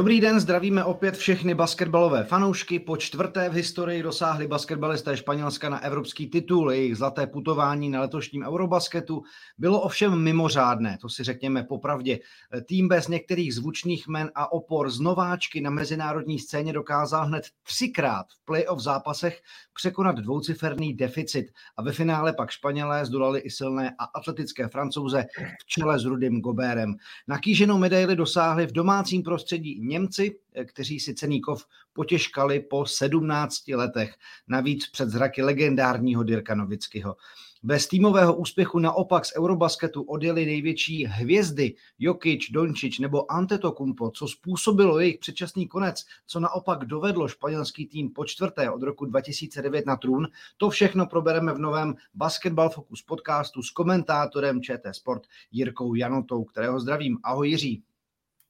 Dobrý den, zdravíme opět všechny basketbalové fanoušky. Po čtvrté v historii dosáhli basketbalisté Španělska na evropský titul. Jejich zlaté putování na letošním Eurobasketu bylo ovšem mimořádné, to si řekněme popravdě. Tým bez některých zvučných men a opor z nováčky na mezinárodní scéně dokázal hned třikrát v playoff zápasech překonat dvouciferný deficit a ve finále pak Španělé zdolali i silné a atletické francouze v čele s Rudym Gobérem. Na kýženou medaili dosáhli v domácím prostředí Němci, eh, kteří si Ceníkov potěžkali po 17 letech, navíc před zraky legendárního Dirka Novického. Bez týmového úspěchu naopak z Eurobasketu odjeli největší hvězdy Jokic, Dončič nebo Antetokounmpo, co způsobilo jejich předčasný konec, co naopak dovedlo španělský tým po čtvrté od roku 2009 na trůn. To všechno probereme v novém Basketball Focus podcastu s komentátorem ČT Sport Jirkou Janotou, kterého zdravím. Ahoj Jiří.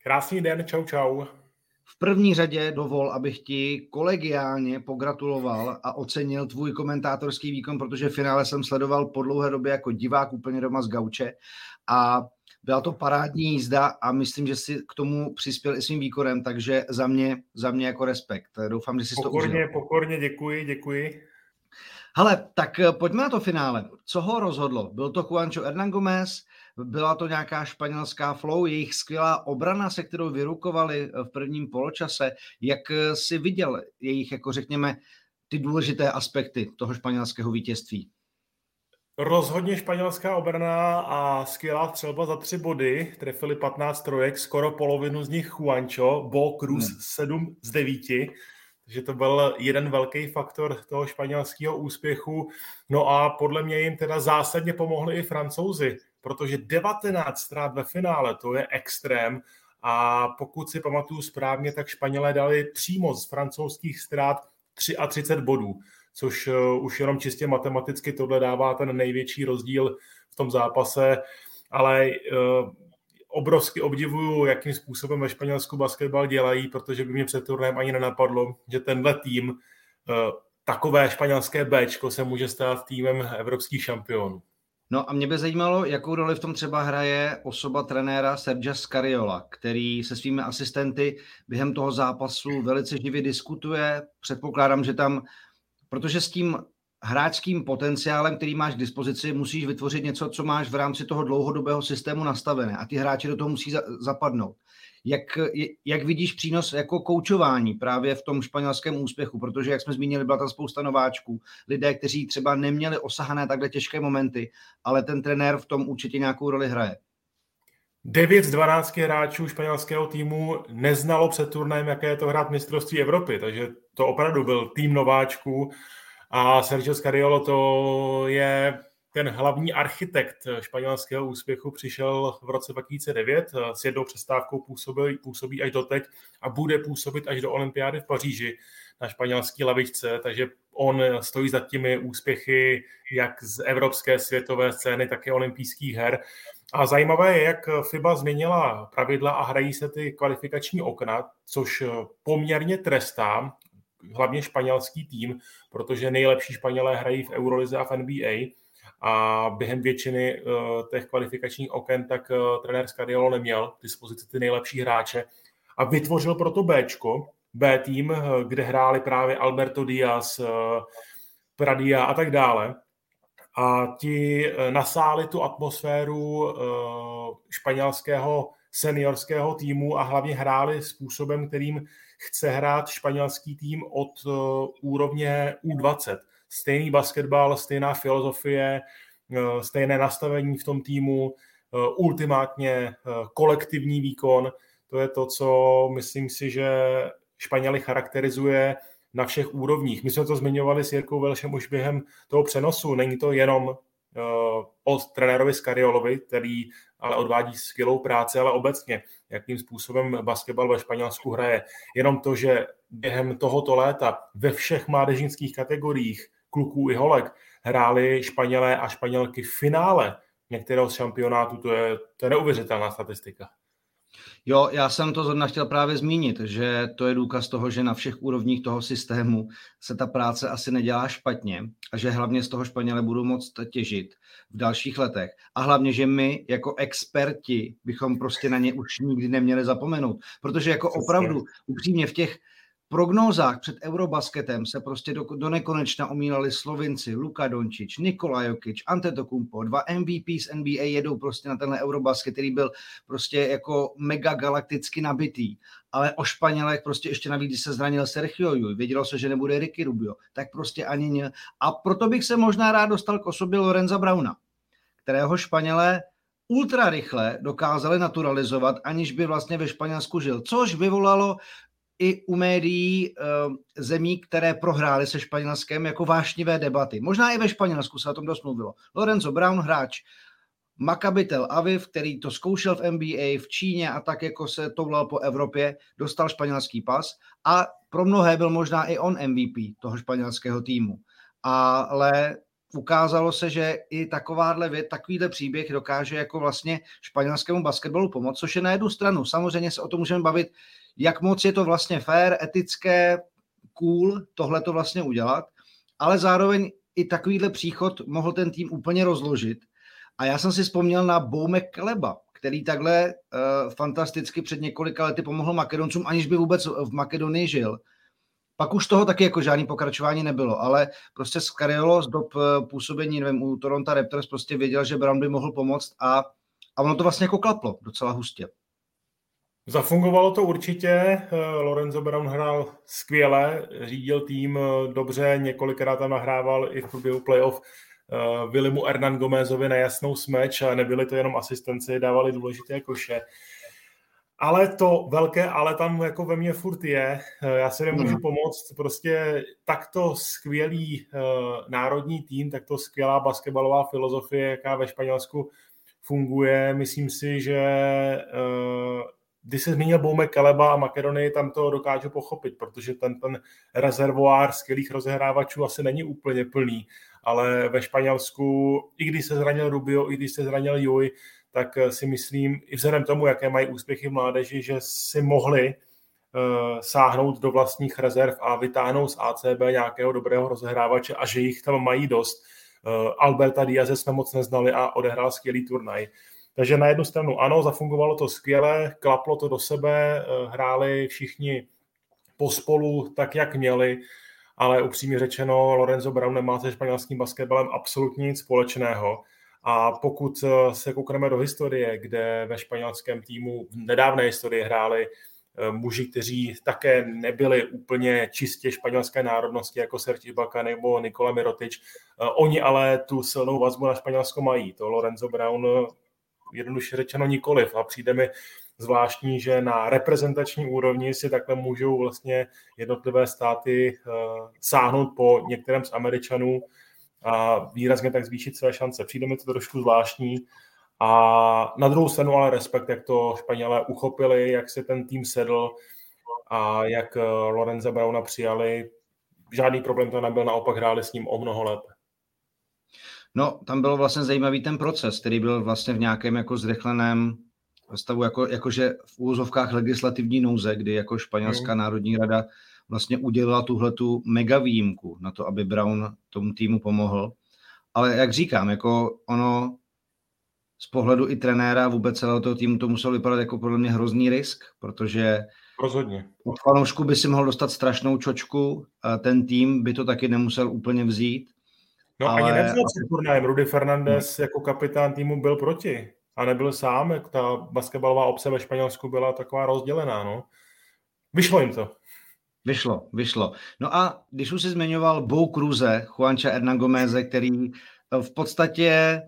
Krásný den, čau čau. V první řadě dovol, abych ti kolegiálně pogratuloval a ocenil tvůj komentátorský výkon, protože v finále jsem sledoval po dlouhé době jako divák úplně doma z gauče a byla to parádní jízda a myslím, že si k tomu přispěl i svým výkonem, takže za mě, za mě jako respekt. Doufám, že jsi pokorně, to užil. Pokorně, děkuji, děkuji. Hele, tak pojďme na to finále. Co ho rozhodlo? Byl to Juancho Hernán Gomez, byla to nějaká španělská flow, jejich skvělá obrana, se kterou vyrukovali v prvním poločase. Jak si viděl jejich, jako řekněme, ty důležité aspekty toho španělského vítězství? Rozhodně španělská obrana a skvělá střelba za tři body. Trefili 15 trojek, skoro polovinu z nich Juancho, Bo Cruz hmm. 7 z 9. Takže to byl jeden velký faktor toho španělského úspěchu. No a podle mě jim teda zásadně pomohli i francouzi protože 19 ztrát ve finále, to je extrém a pokud si pamatuju správně, tak Španělé dali přímo z francouzských ztrát 33 bodů, což eh, už jenom čistě matematicky tohle dává ten největší rozdíl v tom zápase, ale uh, obrovsky obdivuju, jakým způsobem ve Španělsku basketbal dělají, protože by mě před turnajem ani nenapadlo, že tenhle tým, uh, takové španělské Bčko se může stát týmem evropských šampionů. No a mě by zajímalo, jakou roli v tom třeba hraje osoba trenéra Sergia Scariola, který se svými asistenty během toho zápasu velice živě diskutuje. Předpokládám, že tam, protože s tím hráčským potenciálem, který máš k dispozici, musíš vytvořit něco, co máš v rámci toho dlouhodobého systému nastavené a ty hráči do toho musí zapadnout. Jak, jak vidíš přínos jako koučování právě v tom španělském úspěchu? Protože, jak jsme zmínili, byla tam spousta nováčků, lidé, kteří třeba neměli osahané takhle těžké momenty, ale ten trenér v tom určitě nějakou roli hraje. 9 z 12 hráčů španělského týmu neznalo před turnajem, jaké je to hrát mistrovství Evropy, takže to opravdu byl tým nováčků a Sergio Scariolo to je ten hlavní architekt španělského úspěchu přišel v roce 2009, s jednou přestávkou působí, působí až doteď a bude působit až do olympiády v Paříži na španělské lavičce, takže on stojí za těmi úspěchy jak z evropské světové scény, tak i olympijských her. A zajímavé je, jak FIBA změnila pravidla a hrají se ty kvalifikační okna, což poměrně trestá hlavně španělský tým, protože nejlepší Španělé hrají v Eurolize a v NBA a během většiny uh, těch kvalifikačních oken tak uh, trenér Skadiolo neměl k dispozici ty nejlepší hráče a vytvořil proto Bčko, B tým, uh, kde hráli právě Alberto Díaz, uh, Pradia a tak dále. A ti nasáli tu atmosféru španělského seniorského týmu a hlavně hráli způsobem, kterým chce hrát španělský tým od úrovně U20 stejný basketbal, stejná filozofie, eh, stejné nastavení v tom týmu, eh, ultimátně eh, kolektivní výkon. To je to, co myslím si, že Španěli charakterizuje na všech úrovních. My jsme to zmiňovali s Jirkou Velšem už během toho přenosu. Není to jenom o trenérovi Skariolovi, který ale odvádí skvělou práci, ale obecně, jakým způsobem basketbal ve Španělsku hraje. Jenom to, že během tohoto léta ve všech mládežnických kategoriích kluků i holek hráli Španělé a Španělky v finále některého z šampionátů, to je, to je neuvěřitelná statistika. Jo, já jsem to zrovna chtěl právě zmínit, že to je důkaz toho, že na všech úrovních toho systému se ta práce asi nedělá špatně a že hlavně z toho Španěle budou moct těžit v dalších letech. A hlavně, že my jako experti bychom prostě na ně už nikdy neměli zapomenout. Protože jako opravdu upřímně v těch prognózách před Eurobasketem se prostě do, do nekonečna omílali Slovinci, Luka Dončič, Nikola Jokic, Antetokounmpo, dva MVP z NBA jedou prostě na tenhle Eurobasket, který byl prostě jako mega galakticky nabitý. Ale o Španělech prostě ještě navíc, když se zranil Sergio Llull, vědělo se, že nebude Ricky Rubio, tak prostě ani ne. A proto bych se možná rád dostal k osobě Lorenza Brauna, kterého Španělé ultra rychle dokázali naturalizovat, aniž by vlastně ve Španělsku žil, což vyvolalo i u médií eh, zemí, které prohrály se Španělskem jako vášnivé debaty. Možná i ve Španělsku se o tom dost mluvilo. Lorenzo Brown, hráč Maccabi Tel Aviv, který to zkoušel v NBA v Číně a tak jako se toulal po Evropě, dostal španělský pas a pro mnohé byl možná i on MVP toho španělského týmu. Ale ukázalo se, že i takováhle věc, takovýhle příběh dokáže jako vlastně španělskému basketbalu pomoct, což je na jednu stranu. Samozřejmě se o tom můžeme bavit, jak moc je to vlastně fair, etické, cool tohle to vlastně udělat, ale zároveň i takovýhle příchod mohl ten tým úplně rozložit. A já jsem si vzpomněl na Boume Kleba, který takhle uh, fantasticky před několika lety pomohl Makedoncům, aniž by vůbec v Makedonii žil. Pak už toho taky jako žádný pokračování nebylo, ale prostě z Cariolo z dob uh, působení nevím, u Toronto Raptors prostě věděl, že Brown by mohl pomoct a, a ono to vlastně jako klaplo docela hustě. Zafungovalo to určitě. Eh, Lorenzo Brown hrál skvěle, řídil tým eh, dobře, několikrát tam nahrával i v průběhu playoff Willimu Hernan Gomezovi na jasnou smeč a nebyly to jenom asistenci, dávali důležité koše. Ale to velké ale tam jako ve mně furt je. Já si nemůžu mm. pomoct. Prostě takto skvělý uh, národní tým, takto skvělá basketbalová filozofie, jaká ve Španělsku funguje. Myslím si, že uh, když se zmínil Boume Kaleba a Makedonii, tam to dokážu pochopit, protože ten, ten rezervoár skvělých rozehrávačů asi není úplně plný, ale ve Španělsku, i když se zranil Rubio, i když se zranil Juj, tak si myslím, i vzhledem tomu, jaké mají úspěchy v mládeži, že si mohli uh, sáhnout do vlastních rezerv a vytáhnout z ACB nějakého dobrého rozehrávače a že jich tam mají dost. Uh, Alberta Diaze jsme moc neznali a odehrál skvělý turnaj. Takže na jednu stranu ano, zafungovalo to skvěle, klaplo to do sebe, eh, hráli všichni pospolu tak, jak měli, ale upřímně řečeno, Lorenzo Brown nemá se španělským basketbalem absolutně nic společného. A pokud eh, se koukneme do historie, kde ve španělském týmu v nedávné historii hráli eh, muži, kteří také nebyli úplně čistě španělské národnosti, jako Serge Ibaka nebo Nikola Mirotič. Oni ale tu silnou vazbu na Španělsko mají. To Lorenzo Brown jednoduše řečeno nikoliv. A přijde mi zvláštní, že na reprezentační úrovni si takhle můžou vlastně jednotlivé státy sáhnout po některém z Američanů a výrazně tak zvýšit své šance. Přijde mi to trošku zvláštní. A na druhou stranu ale respekt, jak to Španělé uchopili, jak se ten tým sedl a jak eh, Lorenza Brauna přijali. Žádný problém to nebyl, naopak hráli s ním o mnoho lépe. No, tam byl vlastně zajímavý ten proces, který byl vlastně v nějakém jako zrychleném stavu, jako, jakože v úzovkách legislativní nouze, kdy jako španělská mm. národní rada vlastně udělala tuhletu mega výjimku na to, aby Brown tomu týmu pomohl. Ale jak říkám, jako ono z pohledu i trenéra vůbec celého toho týmu to muselo vypadat jako podle mě hrozný risk, protože Rozhodně. Od fanoušku by si mohl dostat strašnou čočku, a ten tým by to taky nemusel úplně vzít No ale... ani nevzal před turnajem. Rudy Fernandez hmm. jako kapitán týmu byl proti. A nebyl sám, jak ta basketbalová obce ve Španělsku byla taková rozdělená. No. Vyšlo jim to. Vyšlo, vyšlo. No a když už jsi zmiňoval Bou Cruze, Juancha Hernan Gomeze, který v podstatě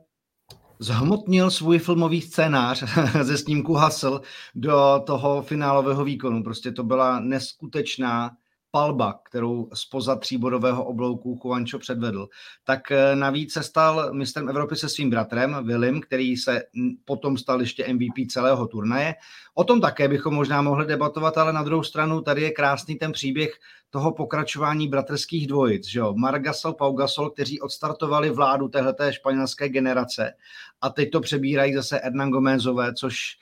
zhmotnil svůj filmový scénář ze snímku Hustle do toho finálového výkonu. Prostě to byla neskutečná palba, kterou spoza tříbodového oblouku Juancho předvedl, tak eh, navíc se stal mistrem Evropy se svým bratrem Willem, který se potom stal ještě MVP celého turnaje. O tom také bychom možná mohli debatovat, ale na druhou stranu tady je krásný ten příběh toho pokračování bratrských dvojic, že jo? Margasol, Pau Gasol, kteří odstartovali vládu téhleté španělské generace a teď to přebírají zase Hernan Gomezové, což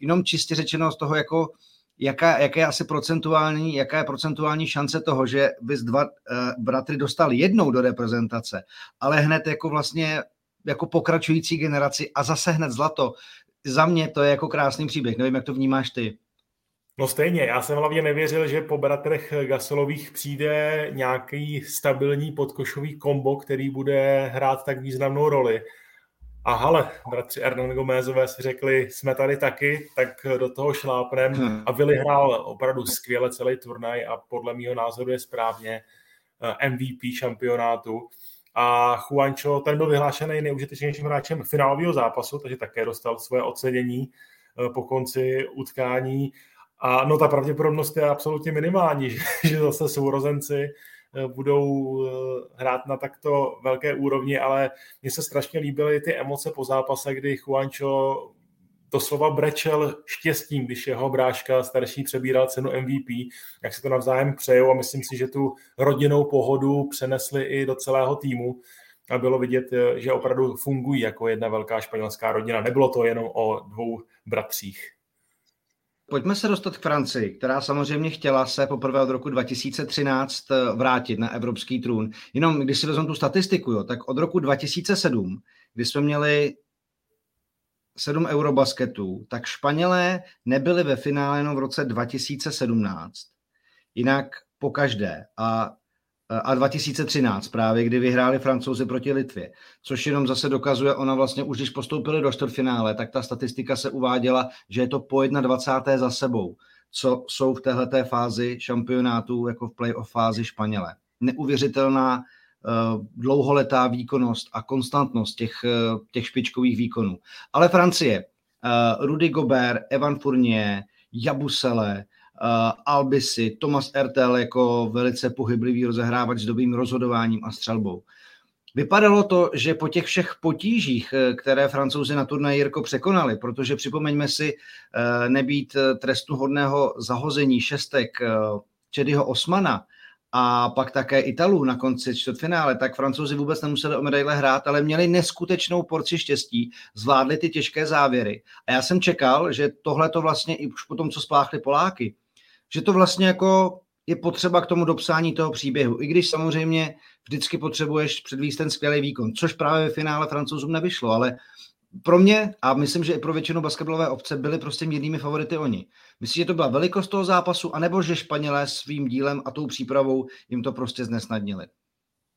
jenom čistě řečeno z toho, jako jaká, jaká je asi procentuální, jaká je procentuální šance toho, že bys dva uh, bratry dostal jednou do reprezentace, ale hned jako vlastně jako pokračující generaci a zase hned zlato. Za mě to je jako krásný příběh. Nevím, jak to vnímáš ty. No stejně, já jsem hlavně nevěřil, že po bratrech Gasolových přijde nějaký stabilní podkošový kombo, který bude hrát tak významnou roli. A hale, bratři Hernan Gomezové si řekli, jsme tady taky, tak do toho šlápnem. Hmm. A Willy hrál opravdu skvěle celý turnaj a podle mého názoru je správně eh, MVP šampionátu. A Juancho, ten byl vyhlášený nejužitečnějším hráčem finálového zápasu, takže také dostal svoje ocenění eh, po konci utkání. A no ta pravděpodobnost je absolutně minimální, že, že zase sourozenci budou eh, hrát na takto velké úrovni, ale mně se strašně líbily ty emoce po zápase, kdy Juancho doslova brečel štěstím, když jeho bráška starší přebíral cenu MVP, jak se to navzájem přejou a myslím si, že tu rodinnou pohodu přenesli i do celého týmu a bylo vidět, eh, že opravdu fungují jako jedna velká španělská rodina. Nebylo to jenom o dvou bratřích. Pojďme se dostat k Francii, která samozřejmě chtěla se poprvé od roku 2013 eh, vrátit na evropský trůn. Jenom když si vezmu tu statistiku, jo, tak od roku 2007, kdy jsme měli sedm eurobasketů, tak Španělé nebyli ve finále jenom v roce 2017. Jinak po každé. A a 2013 právě, kdy vyhráli francouzi proti Litvě, což jenom zase dokazuje, ona vlastně už když postoupili do čtvrtfinále, tak ta statistika se uváděla, že je to po 21. za sebou, co jsou v této fázi šampionátu jako v playoff fázi Španělé. Neuvěřitelná uh, dlouholetá výkonnost a konstantnost těch, uh, těch špičkových výkonů. Ale Francie, Rudy Gobert, Evan Fournier, Jabusele, uh, Albisy, Thomas Ertel jako velice pohyblivý rozehrávač s dobrým rozhodováním a střelbou. Vypadalo to, že po těch všech potížích, eh, které francouzi na turnaji Jirko překonali, protože připomeňme si eh, nebýt trestu hodného zahození šestek Čedyho Osmana, a pak také Italů na konci čtvrtfinále, tak francouzi vůbec nemuseli o medaile hrát, ale měli neskutečnou porci štěstí, zvládli ty těžké závěry. A já jsem čekal, že tohle to vlastně i už po tom, co spláchli Poláky, že to vlastně jako je potřeba k tomu dopsání toho příběhu. I když samozřejmě vždycky potřebuješ předvíst ten skvělý výkon, což právě ve finále francouzům nevyšlo, ale pro mě a myslím, že i pro většinu basketbalové obce byli prostě mírnými favority oni. Myslíš, že to byla velikost toho zápasu, anebo že Španělé svým dílem a tou přípravou jim to prostě znesnadnili?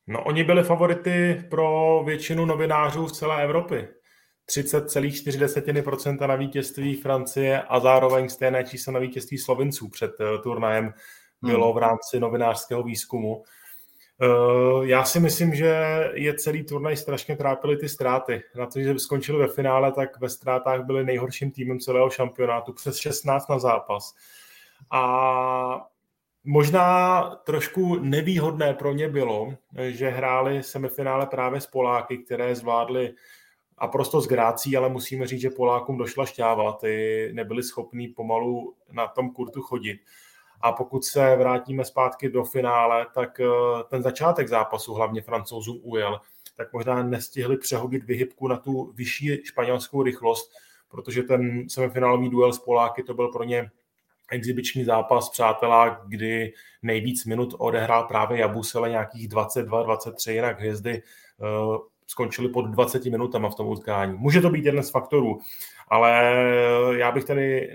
No, oni byli favority pro většinu novinářů v celé Evropě. 30,4% na vítězství Francie a zároveň stejné číslo na vítězství Slovinců před uh, turnajem bylo hmm. v rámci novinářského výzkumu. Uh, já si myslím, že je celý turnaj strašně trápily ty ztráty. Na to, že skončili ve finále, tak ve ztrátách byli nejhorším týmem celého šampionátu, přes 16 na zápas. A možná trošku nevýhodné pro ně bylo, že hráli semifinále právě s Poláky, které zvládli a prosto s grácí, ale musíme říct, že Polákům došla šťáva, ty nebyli schopní pomalu na tom kurtu chodit. A pokud se vrátíme zpátky do finále, tak eh, ten začátek zápasu hlavně francouzům ujel, tak možná nestihli přehodit vyhybku na tu vyšší španělskou rychlost, protože ten semifinálový duel s Poláky to byl pro ně exibiční zápas přátelá, kdy nejvíc minut odehrál právě Jabusele nějakých 22-23, jinak hvězdy uh, skončili pod 20 minutama v tom utkání. Může to být jeden z faktorů, ale já bych tady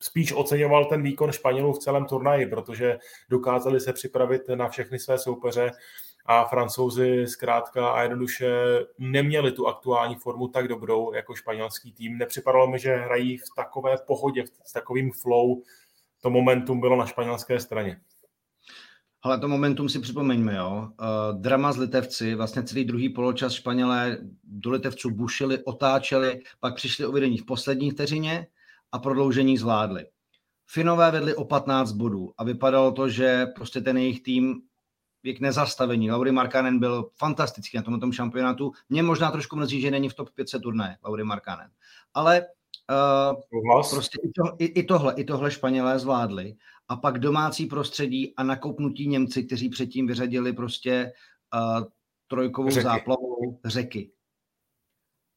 spíš oceňoval ten výkon Španělů v celém turnaji, protože dokázali se připravit na všechny své soupeře a francouzi zkrátka a jednoduše neměli tu aktuální formu tak dobrou jako španělský tým. Nepřipadalo mi, že hrají v takové pohodě, s takovým flow. To momentum bylo na španělské straně. Ale to momentum si připomeňme, jo. Uh, drama z Litevci, vlastně celý druhý poločas Španělé do Litevců bušili, otáčeli, pak přišli o vedení v poslední vteřině a prodloužení zvládli. Finové vedli o 15 bodů a vypadalo to, že prostě ten jejich tým je k nezastavení. Laury Markanen byl fantastický na tomto tom šampionátu. Mě možná trošku mrzí, že není v top 500 turné Laury Markanen. Ale uh, prostě i, to, i, i, tohle, i tohle Španělé zvládli. A pak domácí prostředí a nakoupnutí Němci, kteří předtím vyřadili prostě uh, trojkovou řeky. záplavou řeky.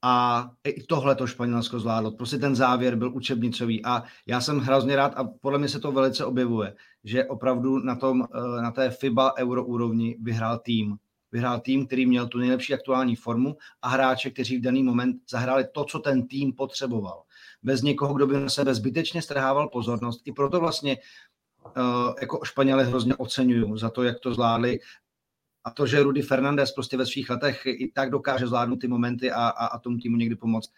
a i tohle to Španělsko zvládlo. Prostě ten závěr byl učebnicový a já jsem hrozně rád a podle mě se to velice objevuje, že opravdu na, tom, eh, na té FIBA euro úrovni vyhrál tým. Vyhrál tým, který měl tu nejlepší aktuální formu a hráče, kteří v daný moment zahráli to, co ten tým potřeboval. Bez někoho, kdo by na sebe zbytečně strhával pozornost. I proto vlastně uh, jako Španěle hrozně oceňuju za to, jak to zvládli a to, že Rudy Fernandez prostě ve svých letech i tak dokáže zvládnout ty momenty a, a, a tomu týmu někdy pomoct.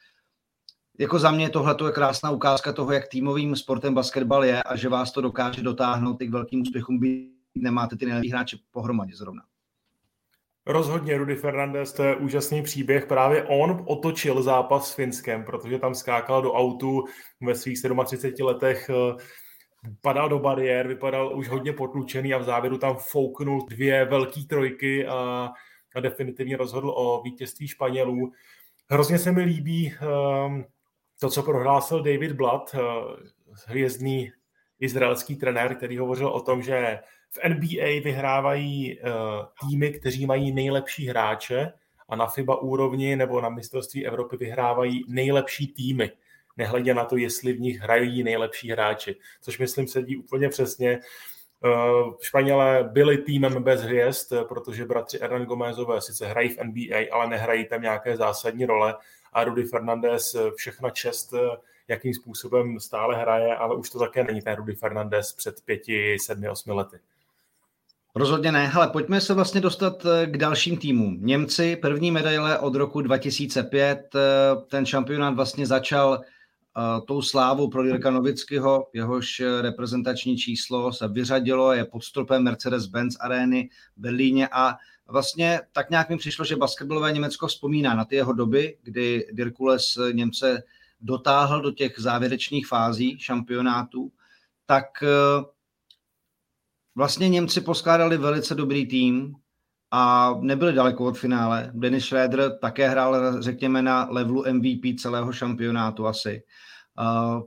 Jako za mě tohle je krásná ukázka toho, jak týmovým sportem basketbal je a že vás to dokáže dotáhnout i k velkým úspěchům, by nemáte ty nejlepší hráče pohromadě zrovna. Rozhodně Rudy Fernandez, to je úžasný příběh. Právě on otočil zápas s Finskem, protože tam skákal do autu ve svých 37 letech padal do bariér, vypadal už hodně potlučený a v závěru tam fouknul dvě velké trojky a, a definitivně rozhodl o vítězství Španělů. Hrozně se mi líbí um, to, co prohlásil David Blatt, uh, hvězdný izraelský trenér, který hovořil o tom, že v NBA vyhrávají uh, týmy, kteří mají nejlepší hráče a na FIBA úrovni nebo na mistrovství Evropy vyhrávají nejlepší týmy nehledě na to, jestli v nich hrají nejlepší hráči, což myslím sedí úplně přesně. Eh, Španělé byli týmem bez hvězd, protože bratři Hernán Gomezové sice hrají v NBA, ale nehrají tam nějaké zásadní role a Rudy Fernandez všechna čest, jakým způsobem stále hraje, ale už to také není ten Rudy Fernandez před pěti, sedmi, osmi lety. Rozhodně ne. Hele, pojďme se vlastně dostat eh, k dalším týmům. Němci, první medaile od roku 2005, eh, ten šampionát vlastně začal tou slávou pro Dirka Novického, jehož reprezentační číslo se vyřadilo, je pod stropem Mercedes-Benz arény v Berlíně a vlastně tak nějak mi přišlo, že basketbalové Německo vzpomíná na ty jeho doby, kdy Dirkules Němce dotáhl do těch závěrečných fází šampionátů, tak eh, vlastně Němci poskládali velice dobrý tým, a nebyli daleko od finále. Dennis Schroeder také hrál, řekněme, na levelu MVP celého šampionátu asi. Uh,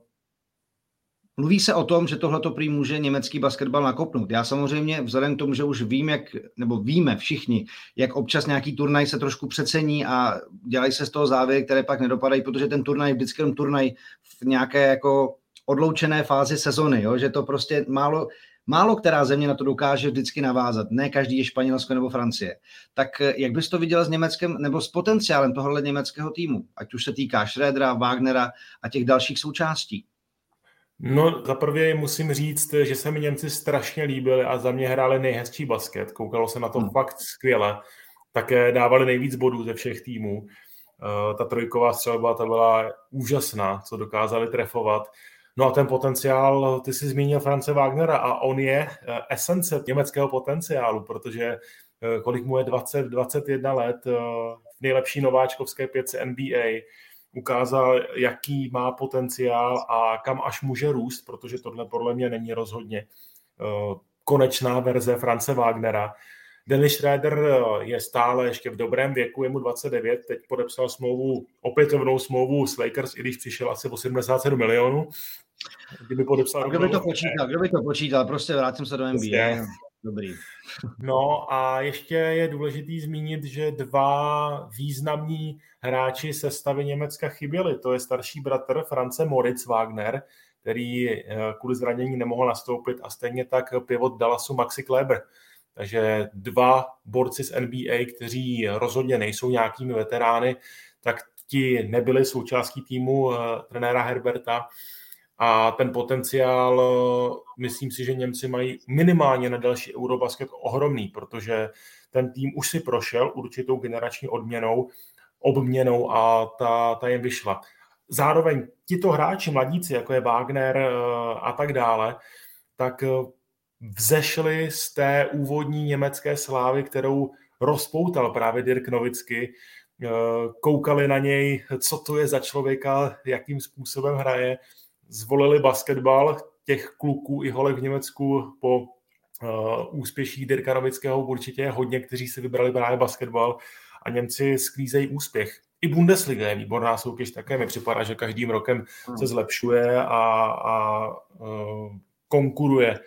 Mluví se o tom, že tohle prý může německý basketbal nakopnout. Já samozřejmě, vzhledem k tomu, že už vím, jak, nebo víme všichni, jak občas nějaký turnaj se trošku přecení a dělají se z toho závěry, které pak nedopadají, protože ten turnaj je vždycky turnaj v nějaké jako odloučené fázi sezony, jo? že to prostě málo, Málo která země na to dokáže vždycky navázat. Ne každý je Španělsko nebo Francie. Tak eh, jak bys to viděl s Německem nebo s potenciálem tohohle německého týmu? Ať už se týká Schrödera, Wagnera a těch dalších součástí. No, za prvé musím říct, že se mi Němci strašně líbili a za mě hráli nejhezčí basket. Koukalo se na to hmm. fakt skvěle. Také dávali nejvíc bodů ze všech týmů. Uh, ta trojková střelba, ta byla úžasná, co dokázali trefovat. No a ten potenciál, ty jsi zmínil France Wagnera a on je eh, esence německého potenciálu, protože eh, kolik mu je 20, 21 let eh, nejlepší nováčkovské pětce NBA, ukázal, jaký má potenciál a kam až může růst, protože tohle podle mě není rozhodně konečná verze France Wagnera. Dennis Schroeder je stále ještě v dobrém věku, je mu 29, teď podepsal smlouvu, opětovnou smlouvu s Lakers, i když přišel asi 87 milionů, Kdyby podepsal kdo by to počítal, kdo by to počítal, prostě vrátím se do NBA. Prostě. Dobrý. No a ještě je důležitý zmínit, že dva významní hráči sestavy Německa chyběli. To je starší bratr France Moritz Wagner, který eh, kvůli zranění nemohl nastoupit a stejně tak pivot Dallasu Maxi Kleber. Takže dva borci z NBA, kteří rozhodně nejsou nějakými veterány, tak ti nebyli součástí týmu uh, trenéra Herberta a ten potenciál, myslím si, že Němci mají minimálně na další Eurobasket ohromný, protože ten tým už si prošel určitou generační odměnou, obměnou a ta, ta jim vyšla. Zároveň tito hráči, mladíci, jako je Wagner eh, a tak dále, tak eh, vzešli z té úvodní německé slávy, kterou rozpoutal právě Dirk Novicky. Eh, koukali na něj, co to je za člověka, jakým způsobem hraje zvolili basketbal těch kluků i holek v Německu po uh, úspěších Dirka Novického určitě je hodně, kteří si vybrali právě basketbal a Němci sklízejí úspěch. I Bundesliga je výborná soutěž také. Mi připadá, že každým rokem hmm. se zlepšuje a, a uh, konkuruje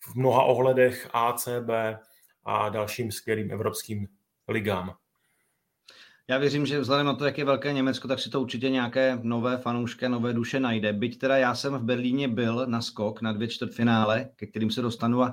v mnoha ohledech ACB a dalším skvělým evropským ligám. Já věřím, že vzhledem na to, jak je velké Německo, tak si to určitě nějaké nové fanoušky, nové duše najde. Byť teda já jsem v Berlíně byl na skok na dvě čtvrtfinále, ke kterým se dostanu a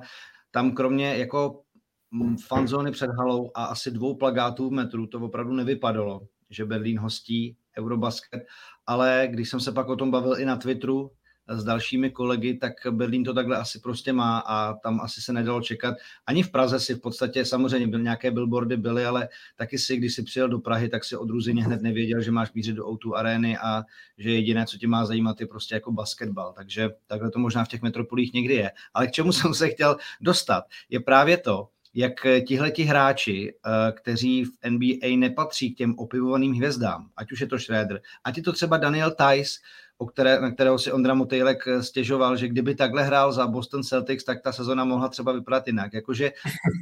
tam kromě jako mm, fanzóny před halou a asi dvou plagátů v metru to opravdu nevypadalo, že Berlín hostí Eurobasket, ale když jsem se pak o tom bavil i na Twitteru, s dalšími kolegy, tak Berlín to takhle asi prostě má a tam asi se nedalo čekat. Ani v Praze si v podstatě samozřejmě byl, nějaké billboardy byly, ale taky si, když si přijel do Prahy, tak si od Ruzině hned nevěděl, že máš mířit do O2 arény a že jediné, co tě má zajímat, je prostě jako basketbal. Takže takhle to možná v těch metropolích někdy je. Ale k čemu jsem se chtěl dostat, je právě to, jak tihleti hráči, eh, kteří v NBA nepatří k těm opivovaným hvězdám, ať už je to Schroeder, ať je to třeba Daniel Tice, o které, na kterého si Ondra Motejlek eh, stěžoval, že kdyby takhle hrál za Boston Celtics, tak ta sezona mohla třeba vypadat jinak. Jakože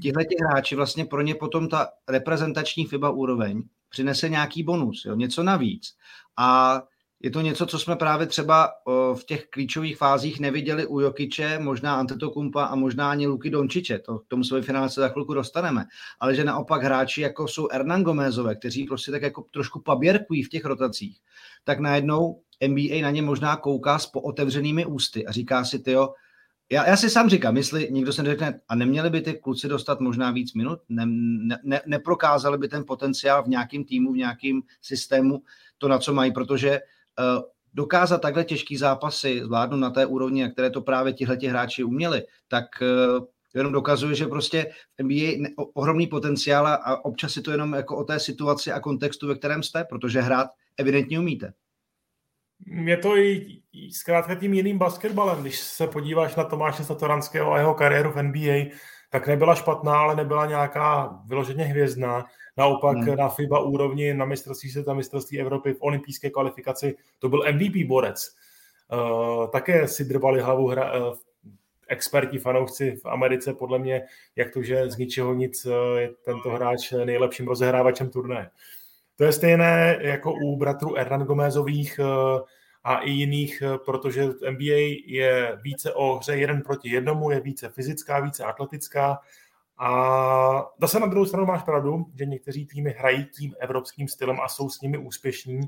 tihle ti hráči vlastně pro ně potom ta reprezentační FIBA úroveň přinese nějaký bonus, jo, něco navíc. A je to něco, co jsme právě třeba v těch klíčových fázích neviděli u Jokiče, možná Antetokumpa a možná ani Luky Dončiče. To, k tomu finále se za chvilku dostaneme. Ale že naopak hráči, jako jsou Hernan Gomezové, kteří prostě tak jako trošku paběrkují v těch rotacích, tak najednou NBA na ně možná kouká s pootevřenými ústy a říká si, tyjo, já, já si sám říkám, jestli někdo se řekne, a neměli by ty kluci dostat možná víc minut, ne, ne, ne, neprokázali by ten potenciál v nějakém týmu, v nějakém systému, to, na co mají, protože uh, dokázat takhle těžký zápasy zvládnout na té úrovni, na které to právě tihleti hráči uměli, tak uh, jenom dokazuje, že prostě v NBA ohromný potenciál a občas je to jenom jako o té situaci a kontextu, ve kterém jste, protože hrát evidentně umíte je to i zkrátka tím jiným basketbalem. Když se podíváš na Tomáše Satoranského a jeho kariéru v NBA, tak nebyla špatná, ale nebyla nějaká vyloženě hvězdná. Naopak hmm. na FIBA úrovni, na mistrovství světa, mistrovství Evropy, v olympijské kvalifikaci, to byl MVP borec. Uh, také si drbali hlavu hra, uh, experti, fanoušci v Americe, podle mě, jak to, že z ničeho nic uh, je tento hráč nejlepším rozehrávačem turnaje. To je stejné jako u bratrů Hernan Gomezových eh, a i jiných, eh, protože NBA je více o hře jeden proti jednomu, je více fyzická, více atletická. A zase na druhou stranu máš pravdu, že někteří týmy hrají tím evropským stylem a jsou s nimi úspěšní,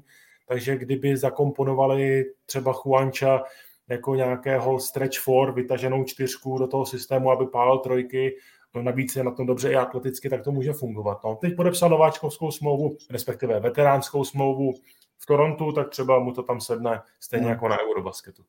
takže kdyby zakomponovali třeba Juanča jako nějakého stretch for, vytaženou čtyřku do toho systému, aby pálil trojky, no navíc je na tom dobře i atleticky, tak to může fungovat. No, teď podepsal nováčkovskou smlouvu, respektive veteránskou smlouvu v Torontu, tak třeba mu to tam sedne stejně no. jako na Eurobasketu.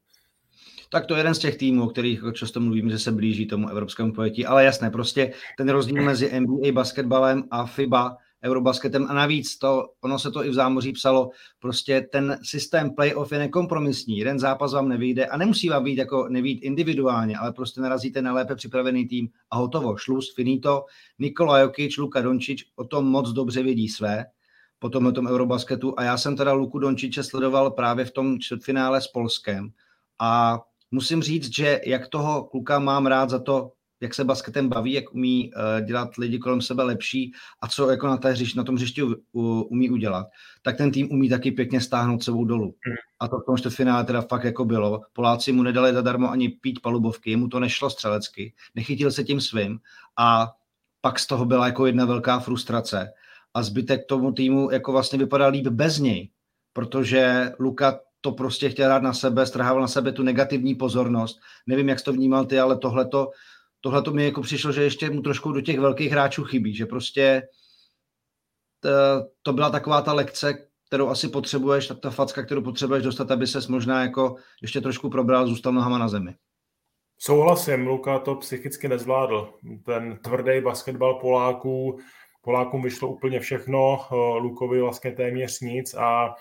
Tak to je jeden z těch týmů, o kterých často mluvím, že se blíží tomu evropskému pojetí. Ale jasné, prostě ten rozdíl mezi NBA basketbalem a FIBA Eurobasketem. A navíc to, ono se to i v zámoří psalo, prostě ten systém playoff je nekompromisní, jeden zápas vám nevyjde a nemusí vám být jako nevít individuálně, ale prostě narazíte na lépe připravený tým a hotovo, šluz, finito. Nikola Jokic, Luka Dončič o tom moc dobře vědí své, po tomhle tom Eurobasketu. A já jsem teda Luku Dončiče sledoval právě v tom čtvrtfinále s Polskem. A musím říct, že jak toho kluka mám rád za to, jak se basketem baví, jak umí uh, dělat lidi kolem sebe lepší a co jako na, té hřiš, na tom hřišti umí udělat, tak ten tým umí taky pěkně stáhnout sebou dolů. Hmm. A to v tom finále teda fakt jako bylo. Poláci mu nedali zadarmo ani pít palubovky, mu to nešlo střelecky, nechytil se tím svým a pak z toho byla jako jedna velká frustrace a zbytek tomu týmu jako vlastně vypadal líp bez něj, protože Luka to prostě chtěl dát na sebe, strhával na sebe tu negativní pozornost. Nevím, jak jsi to vnímal ty, ale tohle to tohle to mi jako přišlo, že ještě mu trošku do těch velkých hráčů chybí, že prostě to, byla taková ta lekce, kterou asi potřebuješ, ta facka, kterou potřebuješ dostat, aby ses možná jako ještě trošku probral, zůstal nohama na zemi. Souhlasím, Luka to psychicky nezvládl. Ten tvrdý basketbal Poláků, Polákům vyšlo úplně všechno, eh, Lukovi vlastně téměř nic a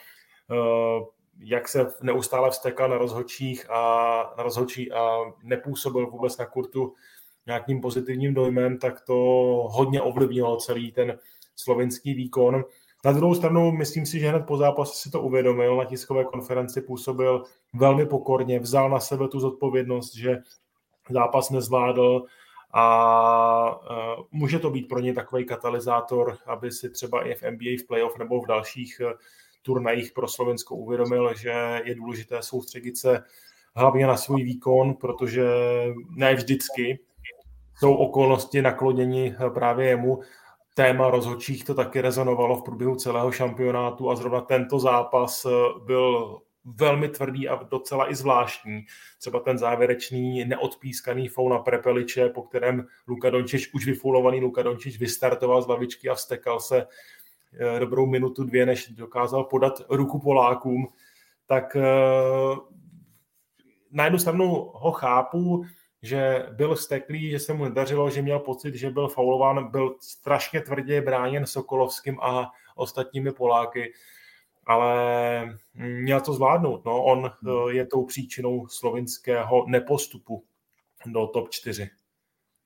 eh, jak se neustále vstekal na rozhodčích a, na rozhodčí a nepůsobil vůbec na kurtu nějakým pozitivním dojmem, tak to hodně ovlivnilo celý ten slovenský výkon. Na druhou stranu, myslím si, že hned po zápase si to uvědomil, na tiskové konferenci působil velmi pokorně, vzal na sebe tu zodpovědnost, že zápas nezvládl a uh, může to být pro ně takový katalyzátor, aby si třeba i v NBA v playoff nebo v dalších uh, turnajích pro Slovensko uvědomil, že je důležité soustředit se hlavně na svůj výkon, protože ne vždycky jsou okolnosti naklonění eh, právě jemu. téma rozhodčích to taky rezonovalo v průběhu celého šampionátu a zrovna tento zápas byl velmi tvrdý a docela i zvláštní. Třeba ten závěrečný neodpískaný foul na Prepeliče, po kterém Luka Dončič, už vyfulovaný Luka Dončič, vystartoval z lavičky a vstekal se eh, dobrou minutu, dvě, než dokázal podat ruku Polákům, tak eh, na jednu stranu ho chápu, že byl steklý, že se mu nedařilo, že měl pocit, že byl faulován, byl strašně tvrdě bráněn Sokolovským a ostatními Poláky ale měl to zvládnout. No. On hmm. eh, je tou příčinou slovinského nepostupu do top 4.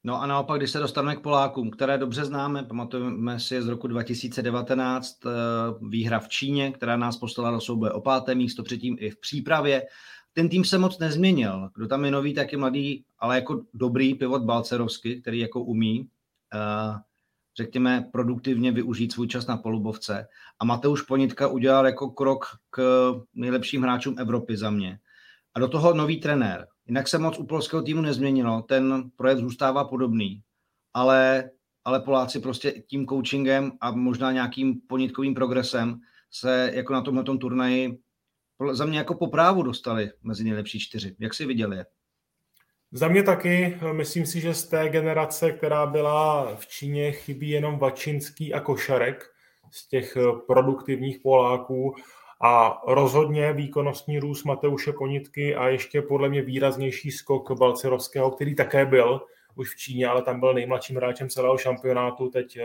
No a naopak, když se dostaneme k Polákům, které dobře známe, pamatujeme si z roku 2019 eh, výhra v Číně, která nás poslala do souboje o páté místo, předtím i v přípravě. Ten tým se moc nezměnil. Kdo tam je nový, tak je mladý, ale jako dobrý pivot Balcerovsky, který jako umí. Uh, řekněme, produktivně využít svůj čas na polubovce. A Mateuš Ponitka udělal jako krok k nejlepším hráčům Evropy za mě. A do toho nový trenér. Jinak se moc u polského týmu nezměnilo, ten projekt zůstává podobný, ale, ale Poláci prostě tím coachingem a možná nějakým ponitkovým progresem se jako na tomhle turnaji za mě jako po právu dostali mezi nejlepší čtyři. Jak si viděli je? Za mě taky, myslím si, že z té generace, která byla v Číně, chybí jenom Vačinský a Košarek z těch produktivních Poláků a rozhodně výkonnostní růst Mateuše Ponitky a ještě podle mě výraznější skok Balcerovského, který také byl už v Číně, ale tam byl nejmladším hráčem celého šampionátu, teď uh,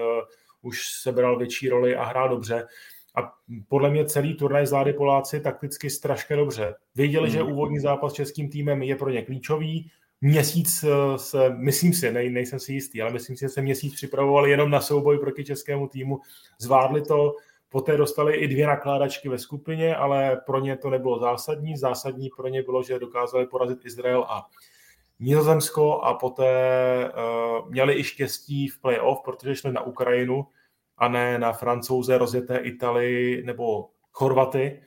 už sebral větší roli a hrál dobře. A podle mě celý turnaj zvládli Poláci takticky strašně dobře. Věděli, hmm. že úvodní zápas s českým týmem je pro ně klíčový, měsíc eh, se, myslím si, nej, nejsem si jistý, ale myslím si, že se měsíc připravovali jenom na souboj proti českému týmu, zvládli to, poté dostali i dvě nakládačky ve skupině, ale pro ně to nebylo zásadní. Zásadní pro ně bylo, že dokázali porazit Izrael a Nizozemsko a poté uh, měli i štěstí v playoff, protože šli na Ukrajinu a ne na francouze, rozjeté Italii nebo Chorvaty.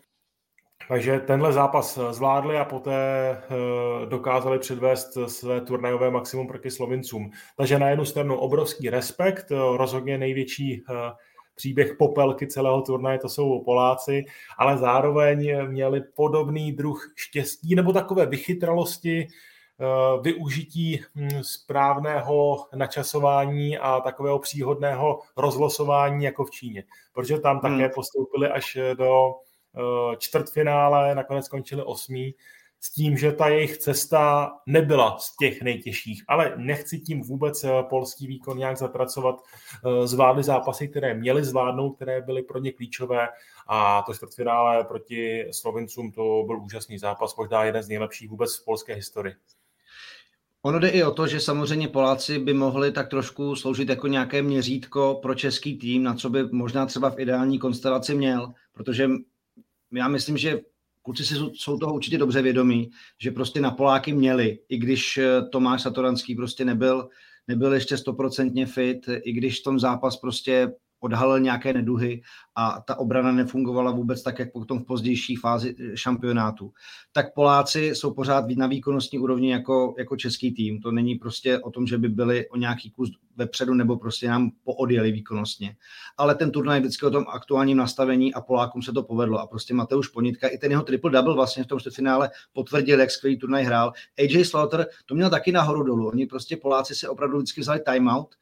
Takže tenhle zápas eh, zvládli a poté eh, dokázali předvést své turnajové maximum proti Slovincům. Takže na jednu stranu obrovský respekt, eh, rozhodně největší příběh popelky celého turnaje, to jsou Poláci, ale zároveň měli podobný druh štěstí nebo takové vychytralosti, využití hm, správného načasování a takového příhodného rozlosování jako v Číně, protože tam také hmm. postoupili až do Eh, čtvrtfinále, nakonec skončili osmí, s tím, že ta jejich cesta nebyla z těch nejtěžších, ale nechci tím vůbec eh, polský výkon nějak zatracovat. Eh, zvládli zápasy, které měli zvládnout, které byly pro ně klíčové a to čtvrtfinále proti Slovincům to byl úžasný zápas, možná jeden z nejlepších vůbec v polské historii. Ono jde i o to, že samozřejmě Poláci by mohli tak trošku sloužit jako nějaké měřítko pro český tým, na co by možná třeba v ideální konstelaci měl, protože já myslím, že kluci si jsou toho určitě dobře vědomí, že prostě na Poláky měli, i když eh, Tomáš Satoranský prostě nebyl, nebyl ještě stoprocentně fit, i když v tom zápas prostě odhalil nějaké neduhy a ta obrana nefungovala vůbec tak, jak potom v pozdější fázi eh, šampionátu. Tak Poláci jsou pořád na výkonnostní úrovni jako, jako český tým. To není prostě o tom, že by byli o nějaký kus vepředu nebo prostě nám poodjeli výkonnostně. Ale ten turnaj vždycky o tom aktuálním nastavení a Polákům se to povedlo. A prostě Mateuš Ponitka, i ten jeho triple double vlastně v tom finále potvrdil, jak skvělý turnaj hrál. AJ Slaughter to měl taky nahoru dolů. Oni prostě Poláci si opravdu vždycky vzali timeout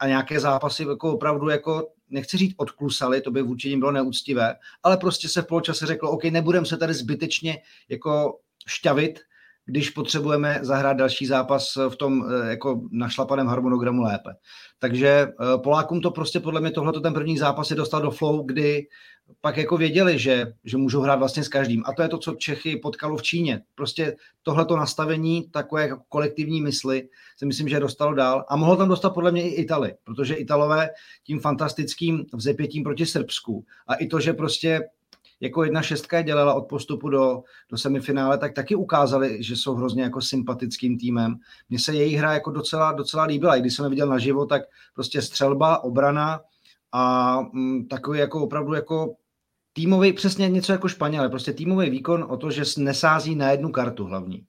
a nějaké zápasy jako opravdu jako nechci říct odklusali, to by vůči nim bylo neúctivé, ale prostě se v poločase řeklo, OK, nebudeme se tady zbytečně jako šťavit, když potřebujeme zahrát další zápas v tom eh, jako našlapaném harmonogramu lépe. Takže eh, Polákům to prostě podle mě tohle ten první zápas je dostal do flow, kdy pak jako věděli, že, že můžou hrát vlastně s každým. A to je to, co Čechy potkalo v Číně. Prostě tohleto nastavení, takové jako kolektivní mysli, si myslím, že dostalo dál. A mohlo tam dostat podle mě i Itali, protože Italové tím fantastickým vzepětím proti Srbsku a i to, že prostě jako jedna šestka dělala od postupu do, do semifinále, tak taky ukázali, že jsou hrozně jako sympatickým týmem. Mně se jejich hra jako docela, docela líbila. I když jsem je viděl naživo, tak prostě střelba, obrana a mm, takový jako opravdu jako týmový, přesně něco jako Španěle, prostě týmový výkon o to, že nesází na jednu kartu hlavní.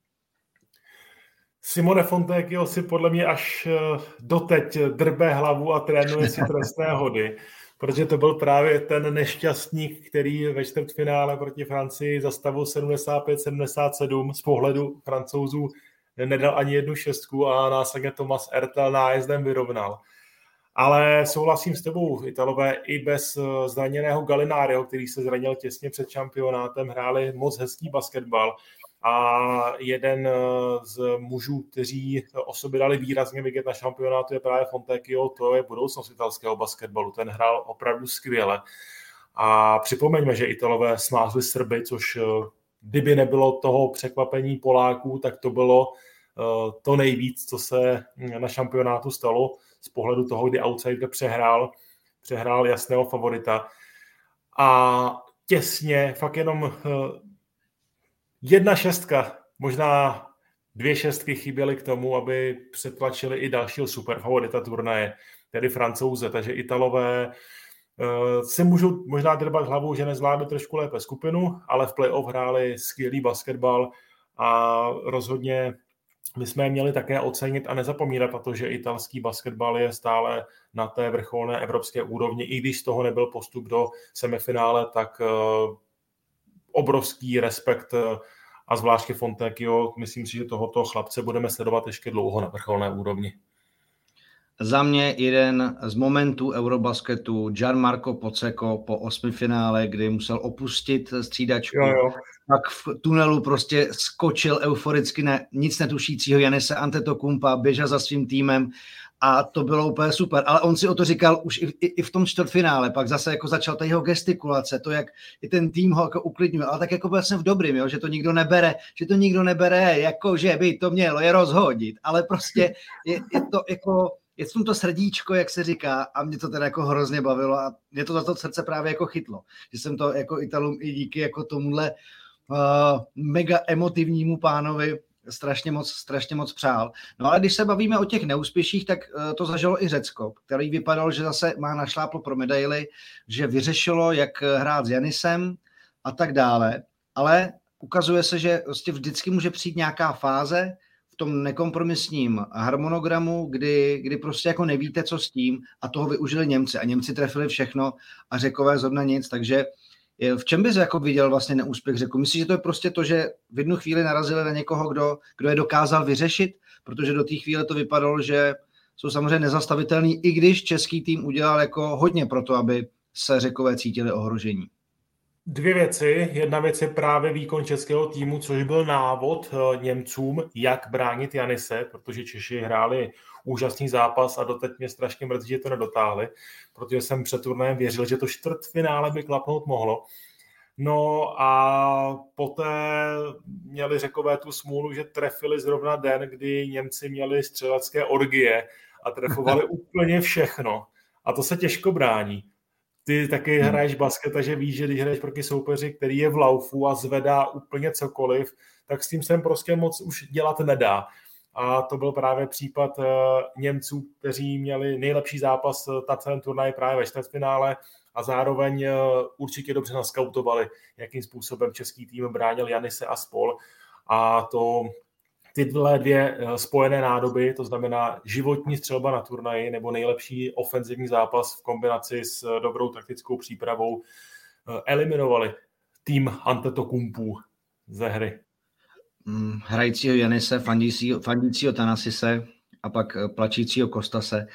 Simone Fontecchio si podle mě až eh, doteď drbe hlavu a trénuje si trestné hody, protože to byl právě ten nešťastník, který ve čtvrtfinále proti Francii za stavu 75-77 z pohledu francouzů nedal ani jednu šestku a následně Thomas Ertel nájezdem vyrovnal. Ale souhlasím s tebou, Italové i bez eh, zraněného Galináriho, který se zranil těsně před šampionátem, hráli moc hezký basketbal a jeden eh, z mužů, kteří o sobě dali výrazně vidět na šampionátu, je právě Fontecchio, to je budoucnost italského basketbalu. Ten hrál opravdu skvěle. A připomeňme, že Italové smázli Srby, což eh, kdyby nebylo toho překvapení Poláků, tak to bylo to nejvíc, co se na šampionátu stalo z pohledu toho, kdy outsider přehrál, přehrál jasného favorita. A těsně, fakt jenom eh, jedna šestka, možná dvě šestky chyběly k tomu, aby přetlačili i dalšího superfavorita turnaje, tedy francouze. Takže Italové uh, si můžou možná drbat hlavu, že nezvládli trošku lépe skupinu, ale v playoff hráli skvělý basketbal a rozhodně my jsme měli také ocenit a nezapomínat na to, že italský basketbal je stále na té vrcholné evropské úrovni, i když z toho nebyl postup do semifinále, tak eh, obrovský respekt eh, a zvláště Fontecchio, myslím si, že tohoto chlapce budeme sledovat ještě dlouho na vrcholné úrovni. Za mě jeden z momentů Eurobasketu Gianmarco Poceko po osmi finále, kdy musel opustit střídačku. Jo, jo. Pak v tunelu prostě skočil euforicky na nic netušícího Janese Antetokumpa, běžel za svým týmem a to bylo úplně super. Ale on si o to říkal už i, i, i v tom čtvrtfinále, pak zase jako začal ta jeho gestikulace, to, jak i ten tým ho jako uklidňuje, ale tak jako vlastně v dobrým, jo, že to nikdo nebere, že to nikdo nebere, jako že by to mělo je rozhodit, ale prostě je, je to jako je v to srdíčko, jak se říká, a mě to teda jako hrozně bavilo a mě to za to srdce právě jako chytlo, že jsem to jako Italům i díky jako tomuhle uh, mega emotivnímu pánovi strašně moc, strašně moc přál. No ale když se bavíme o těch neúspěších, tak uh, to zažilo i Řecko, který vypadal, že zase má našláplo pro medaily, že vyřešilo, jak hrát s Janisem a tak dále, ale ukazuje se, že prostě vždycky může přijít nějaká fáze, v tom nekompromisním harmonogramu, kdy, kdy prostě jako nevíte, co s tím a toho využili Němci a Němci trefili všechno a Řekové zhodna nic, takže v čem bys jako viděl vlastně neúspěch Řeku? Myslíš, že to je prostě to, že v jednu chvíli narazili na někoho, kdo, kdo je dokázal vyřešit? Protože do té chvíle to vypadalo, že jsou samozřejmě nezastavitelní, i když český tým udělal jako hodně pro to, aby se Řekové cítili ohrožení. Dvě věci. Jedna věc je právě výkon českého týmu, což byl návod eh, Němcům, jak bránit Janise, protože Češi hráli úžasný zápas a doteď mě strašně mrzí, že to nedotáhli, protože jsem před turnajem věřil, že to čtvrtfinále by klapnout mohlo. No a poté měli řekové tu smůlu, že trefili zrovna den, kdy Němci měli střelecké orgie a trefovali úplně všechno. A to se těžko brání ty taky hmm. hraješ basket, takže víš, že když hraješ proti soupeři, který je v laufu a zvedá úplně cokoliv, tak s tím se prostě moc už dělat nedá. A to byl právě případ uh, Němců, kteří měli nejlepší zápas uh, na celém turnaji právě ve čtvrtfinále a zároveň uh, určitě dobře naskautovali, jakým způsobem český tým bránil Janise a spol. A to tyhle dvě eh, spojené nádoby, to znamená životní střelba na turnaji nebo nejlepší ofenzivní zápas v kombinaci s eh, dobrou taktickou přípravou, eh, eliminovali tým Antetokumpů ze hry. Mm, hrajícího Janise, fandícího, Tanasise a pak plačícího Kostase.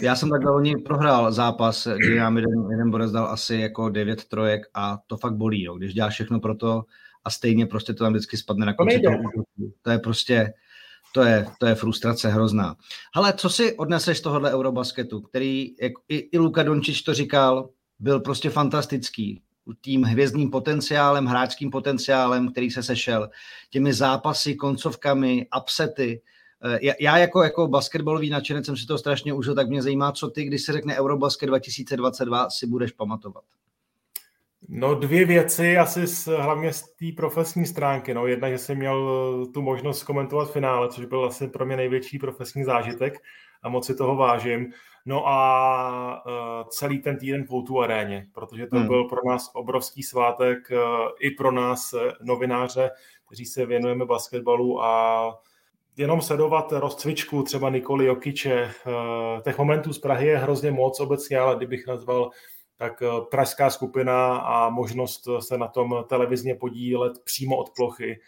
já jsem takhle loni prohrál zápas, kdy nám jeden, jeden borec dal asi jako devět trojek a to fakt bolí, jo. když děláš všechno pro to, a stejně prostě to tam vždycky spadne na konci toho To je prostě, to je, to je frustrace hrozná. Ale co si odneseš z tohohle Eurobasketu, který, jak i, i Luka Dončič to říkal, byl prostě fantastický. Tím hvězdným potenciálem, hráčským potenciálem, který se sešel, těmi zápasy, koncovkami, upsety. Eh, já jako, jako basketbalový nadšenec jsem si to strašně užil, tak mě zajímá, co ty, když se řekne Eurobasket 2022, si budeš pamatovat. No dvě věci, asi z, hlavně z té profesní stránky. No, jedna, že jsem měl eh, tu možnost komentovat finále, což byl asi pro mě největší profesní zážitek a moc si toho vážím. No a uh, celý ten týden v tu aréně, protože to hmm. byl pro nás obrovský svátek, uh, i pro nás novináře, kteří se věnujeme basketbalu a jenom sledovat rozcvičku třeba Nikoli Jokiče, těch momentů z Prahy je hrozně moc obecně, ale kdybych nazval tak pražská skupina a možnost se na tom televizně podílet přímo od plochy,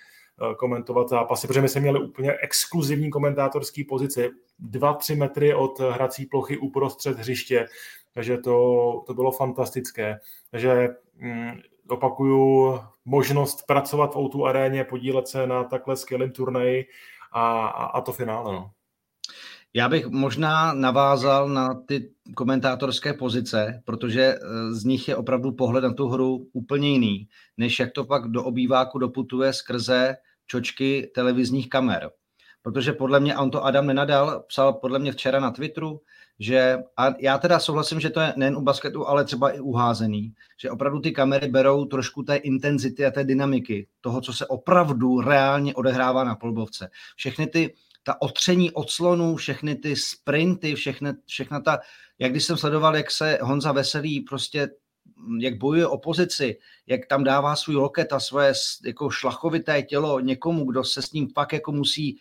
komentovat zápasy, protože my jsme měli úplně exkluzivní komentátorský pozici, dva, tři metry od hrací plochy uprostřed hřiště, takže to, to bylo fantastické. Takže mm, opakuju, možnost pracovat v o aréně, podílet se na takhle skvělém turnaji a, a, a to finále. No. Já bych možná navázal na ty komentátorské pozice, protože eh, z nich je opravdu pohled na tu hru úplně jiný, než jak to pak do obýváku doputuje skrze čočky televizních kamer. Protože podle mě, a on to Adam nenadal, psal podle mě včera na Twitteru, že, a já teda souhlasím, že to je nejen u basketu, ale třeba i uházený, že opravdu ty kamery berou trošku té intenzity a té dynamiky, toho, co se opravdu reálně odehrává na polbovce. Všechny ty, ta otření odslonů, všechny ty sprinty, všechny, všechna ta, jak když jsem sledoval, jak se Honza Veselý prostě jak bojuje opozici, jak tam dává svůj loket a svoje jako šlachovité tělo někomu, kdo se s ním pak jako musí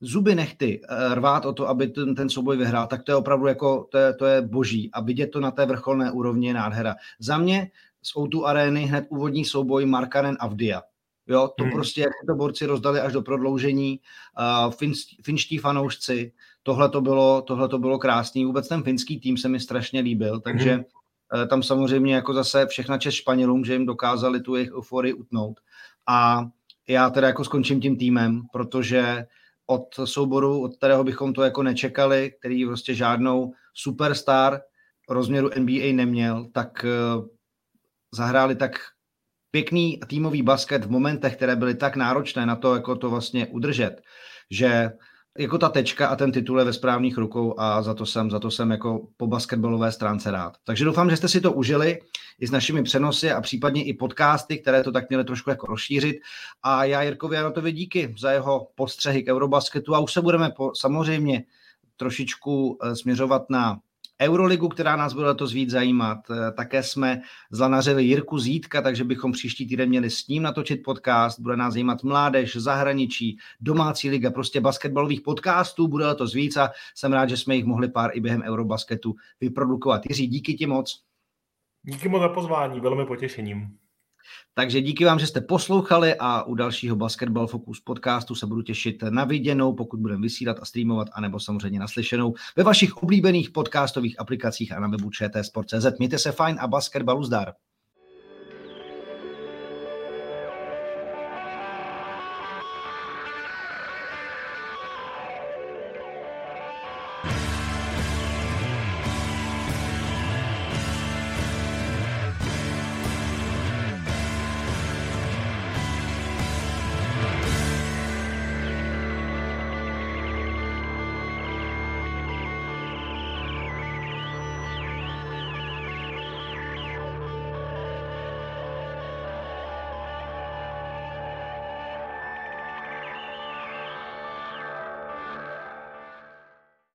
zuby nechty eh, rvát o to, aby ten, ten souboj vyhrál, tak to je opravdu jako, to je, to je boží. A vidět to na té vrcholné úrovni je nádhera. Za mě z O2 arény hned úvodní souboj Markanen a Vdia. Jo, to hmm. prostě, jak to borci rozdali až do prodloužení, uh, fin, finští fanoušci, tohle to bylo, tohle to bylo krásný. Vůbec ten finský tým se mi strašně líbil, takže hmm. uh, tam samozřejmě jako zase všechna čest Španělům, že jim dokázali tu jejich euforii utnout. A já teda jako skončím tím týmem, protože od souboru, od kterého bychom to jako nečekali, který prostě žádnou superstar rozměru NBA neměl, tak uh, zahráli tak pěkný týmový basket v momentech, které byly tak náročné na to, jako to vlastně udržet, že jako ta tečka a ten titul je ve správných rukou a za to jsem, za to jsem jako po basketbalové stránce rád. Takže doufám, že jste si to užili i s našimi přenosy a případně i podcasty, které to tak měly trošku jako rozšířit. A já Jirkovi Janotovi díky za jeho postřehy k Eurobasketu a už se budeme po, samozřejmě trošičku eh, směřovat na Euroligu, která nás bude letos víc zajímat. Eh, také jsme zlanařili Jirku Zítka, takže bychom příští týden měli s ním natočit podcast. Bude nás zajímat mládež, zahraničí, domácí liga, prostě basketbalových podcastů. Bude letos víc a jsem rád, že jsme jich mohli pár i během Eurobasketu vyprodukovat. Jiří, díky ti moc. Díky moc za pozvání, velmi potěšením. Takže díky vám, že jste poslouchali a u dalšího Basketball Focus podcastu se budu těšit na viděnou, pokud budeme vysílat a streamovat, anebo samozřejmě naslyšenou ve vašich oblíbených podcastových aplikacích a na webu ČT Sport.cz. Mějte se fajn a basketbalu zdar.